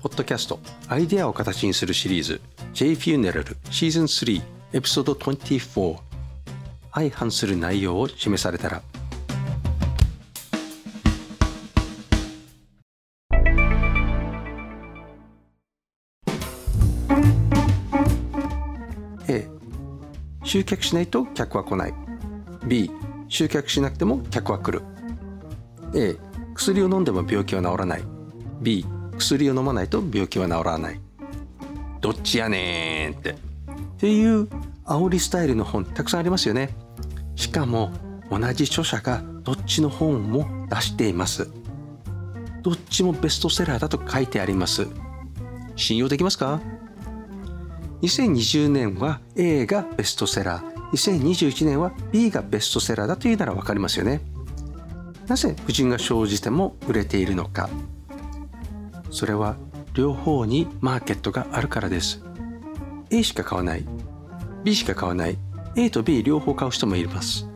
ポッドキャストアイデアを形にするシリーズ J フューネラルシーズン3エピソード24相反する内容を示されたら。A 集客しないと客は来ない。B 集客しなくても客は来る。A 薬を飲んでも病気は治らない。B 薬を飲まないと病気は治らない。どっちやねんって。っていう煽りスタイルの本たくさんありますよね。しかも同じ著者がどっちの本も出しています。どっちもベストセラーだと書いてあります。信用できますか？2020年は A がベストセラー。2021年は B がベストセラーだというなら分かりますよね。なぜ不順が生じても売れているのか。それは両方にマーケットがあるからです。A しか買わない。B しか買わない。A と B 両方買う人もいます。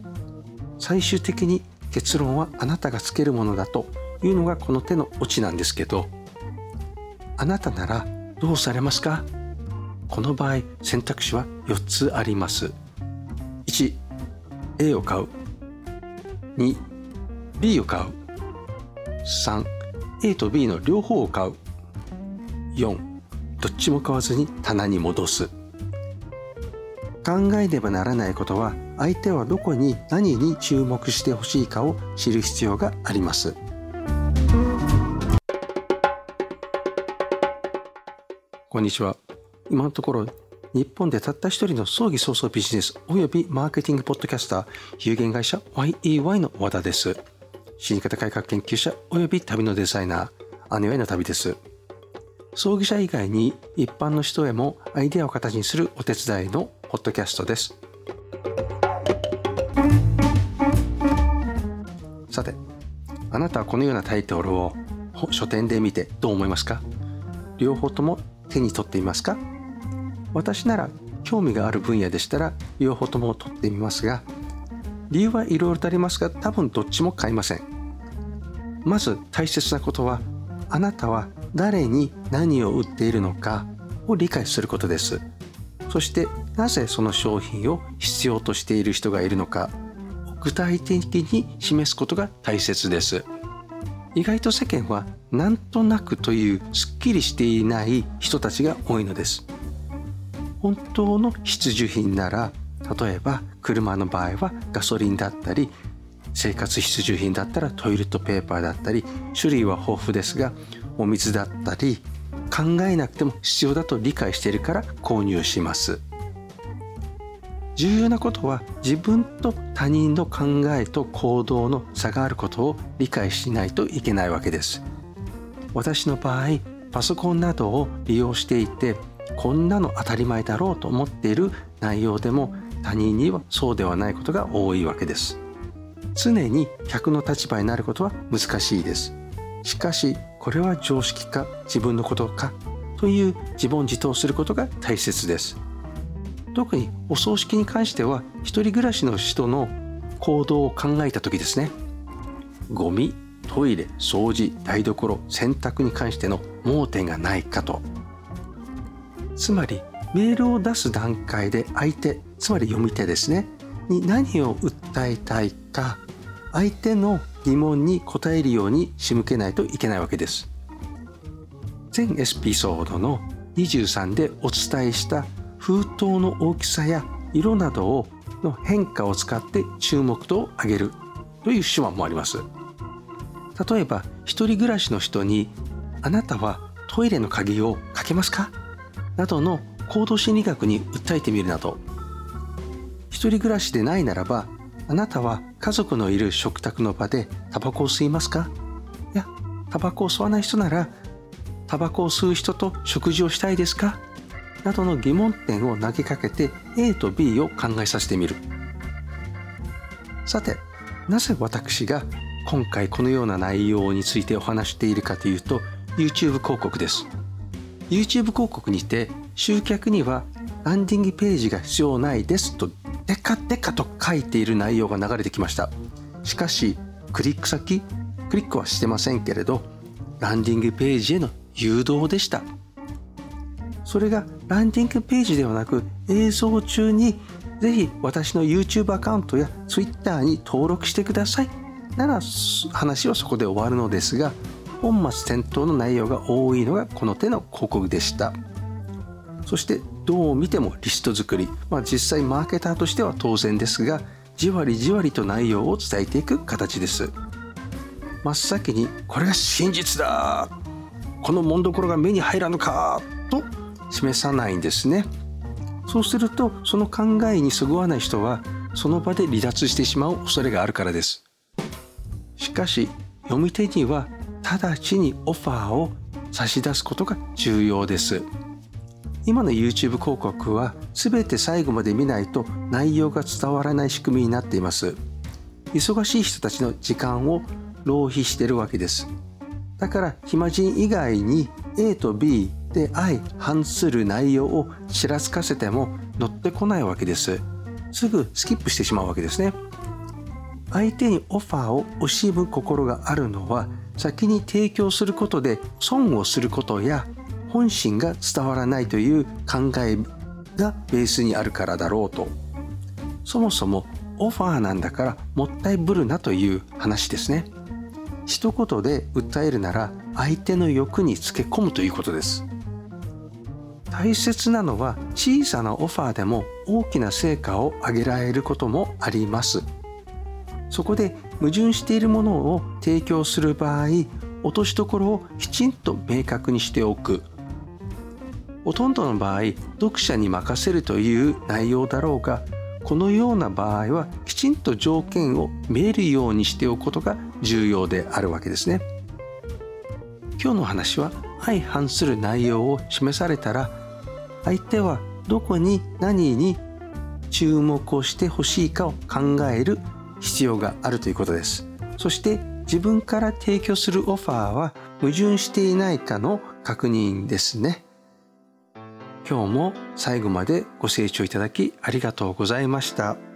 最終的に結論はあなたがつけるものだというのがこの手のオチなんですけどあなたならどうされますか？この場合選択肢は4つあります。1A を買う。2B を買う。A と B の両方を買う。4どっちも買わずに棚に戻す。考えねばならないことは相手はどこに何に注目してほしいかを知る必要があります。こんにちは。今のところ日本でたった一人の葬儀早々ビジネスおよびマーケティングポッドキャスター有限会社 YEY の和田です。死に方改革研究者および旅のデザイナー姉への旅です。葬儀者以外に一般の人へもアイデアを形にするお手伝いのポッドキャストです。さてあなたはこのようなタイトルを書店で見てどう思いますか？両方とも手に取っていますか？私なら興味がある分野でしたら両方とも取ってみますが理由はいろいろとありますが多分どっちも買いません。まず大切なことはあなたは誰に何を売っているのかを理解することです。そしてなぜその商品を必要としている人がいるのか具体的に示すことが大切です。意外と世間はなんとなくというすっきりしていない人たちが多いのです。本当の必需品なら例えば車の場合はガソリンだったり生活必需品だったらトイレットペーパーだったり種類は豊富ですがお水だったり考えなくても必要だと理解しているから購入します。重要なことは自分と他人の考えと行動の差があることを理解しないといけないわけです。私の場合パソコンなどを利用していてこんなの当たり前だろうと思っている内容でも他人にはそうではないことが多いわけです。常に客の立場になることは難しいです。しかしこれは常識か自分のことかという自問自答することが大切です。特にお葬式に関しては一人暮らしの人の行動を考えた時ですね。ゴミトイレ掃除台所洗濯に関しての盲点がないかと。つまりメールを出す段階で相手つまり読み手ですね。に何を訴えたいか相手の疑問に答えるように仕向けないといけないわけです。前エスピソードの23でお伝えした封筒の大きさや色などをの変化を使って注目度を上げるという手腕もあります。例えば一人暮らしの人にあなたはトイレの鍵をかけますか？などの行動心理学に訴えてみるなど一人暮らしでないならばあなたは家族のいる食卓の場でタバコを吸いますか？いやタバコを吸わない人ならタバコを吸う人と食事をしたいですか？などの疑問点を投げかけて A と B を考えさせてみる。さてなぜ私が今回このような内容についてお話しているかというと YouTube 広告です。YouTube 広告にて集客にはランディングページが必要ないですとデカデカと書いている内容が流れてきました。しかしクリック先クリックはしてませんけれどランディングページへの誘導でした。それがランディングページではなく映像中にぜひ私の YouTube アカウントや Twitter に登録してください。なら話はそこで終わるのですが本末転倒の内容が多いのがこの手の広告でした。そしてどう見てもリスト作り、まあ、実際マーケターとしては当然ですがじわりじわりと内容を伝えていく形です。真っ先にこれが真実だ。この紋所が目に入らぬか。と示さないんですね。そうするとその考えにそぐわない人はその場で離脱してしまう恐れがあるからです。しかし読み手には直ちにオファーを差し出すことが重要です。今の YouTube 広告は全て最後まで見ないと内容が伝わらない仕組みになっています。忙しい人たちの時間を浪費しているわけです。だから暇人以外に A と B で相反する内容をちらつかせても乗ってこないわけです。すぐスキップしてしまうわけですね。相手にオファーを惜しむ心があるのは先に提供することで損をすることや本心が伝わらないという考えがベースにあるからだろうと。そもそもオファーなんだからもったいぶるなという話ですね。一言で訴えるなら相手の欲につけ込むということです。大切なのは小さなオファーでも大きな成果を上げられることもあります。そこで矛盾しているものを提供する場合落としどころをきちんと明確にしておく。ほとんどの場合読者に任せるという内容だろうがこのような場合はきちんと条件を見えるようにしておくことが重要であるわけですね。今日の話は相反する内容を示されたら相手はどこに何に注目をしてほしいかを考える必要があるということです。そして自分から提供するオファーは矛盾していないかの確認ですね。今日も最後までご清聴いただきありがとうございました。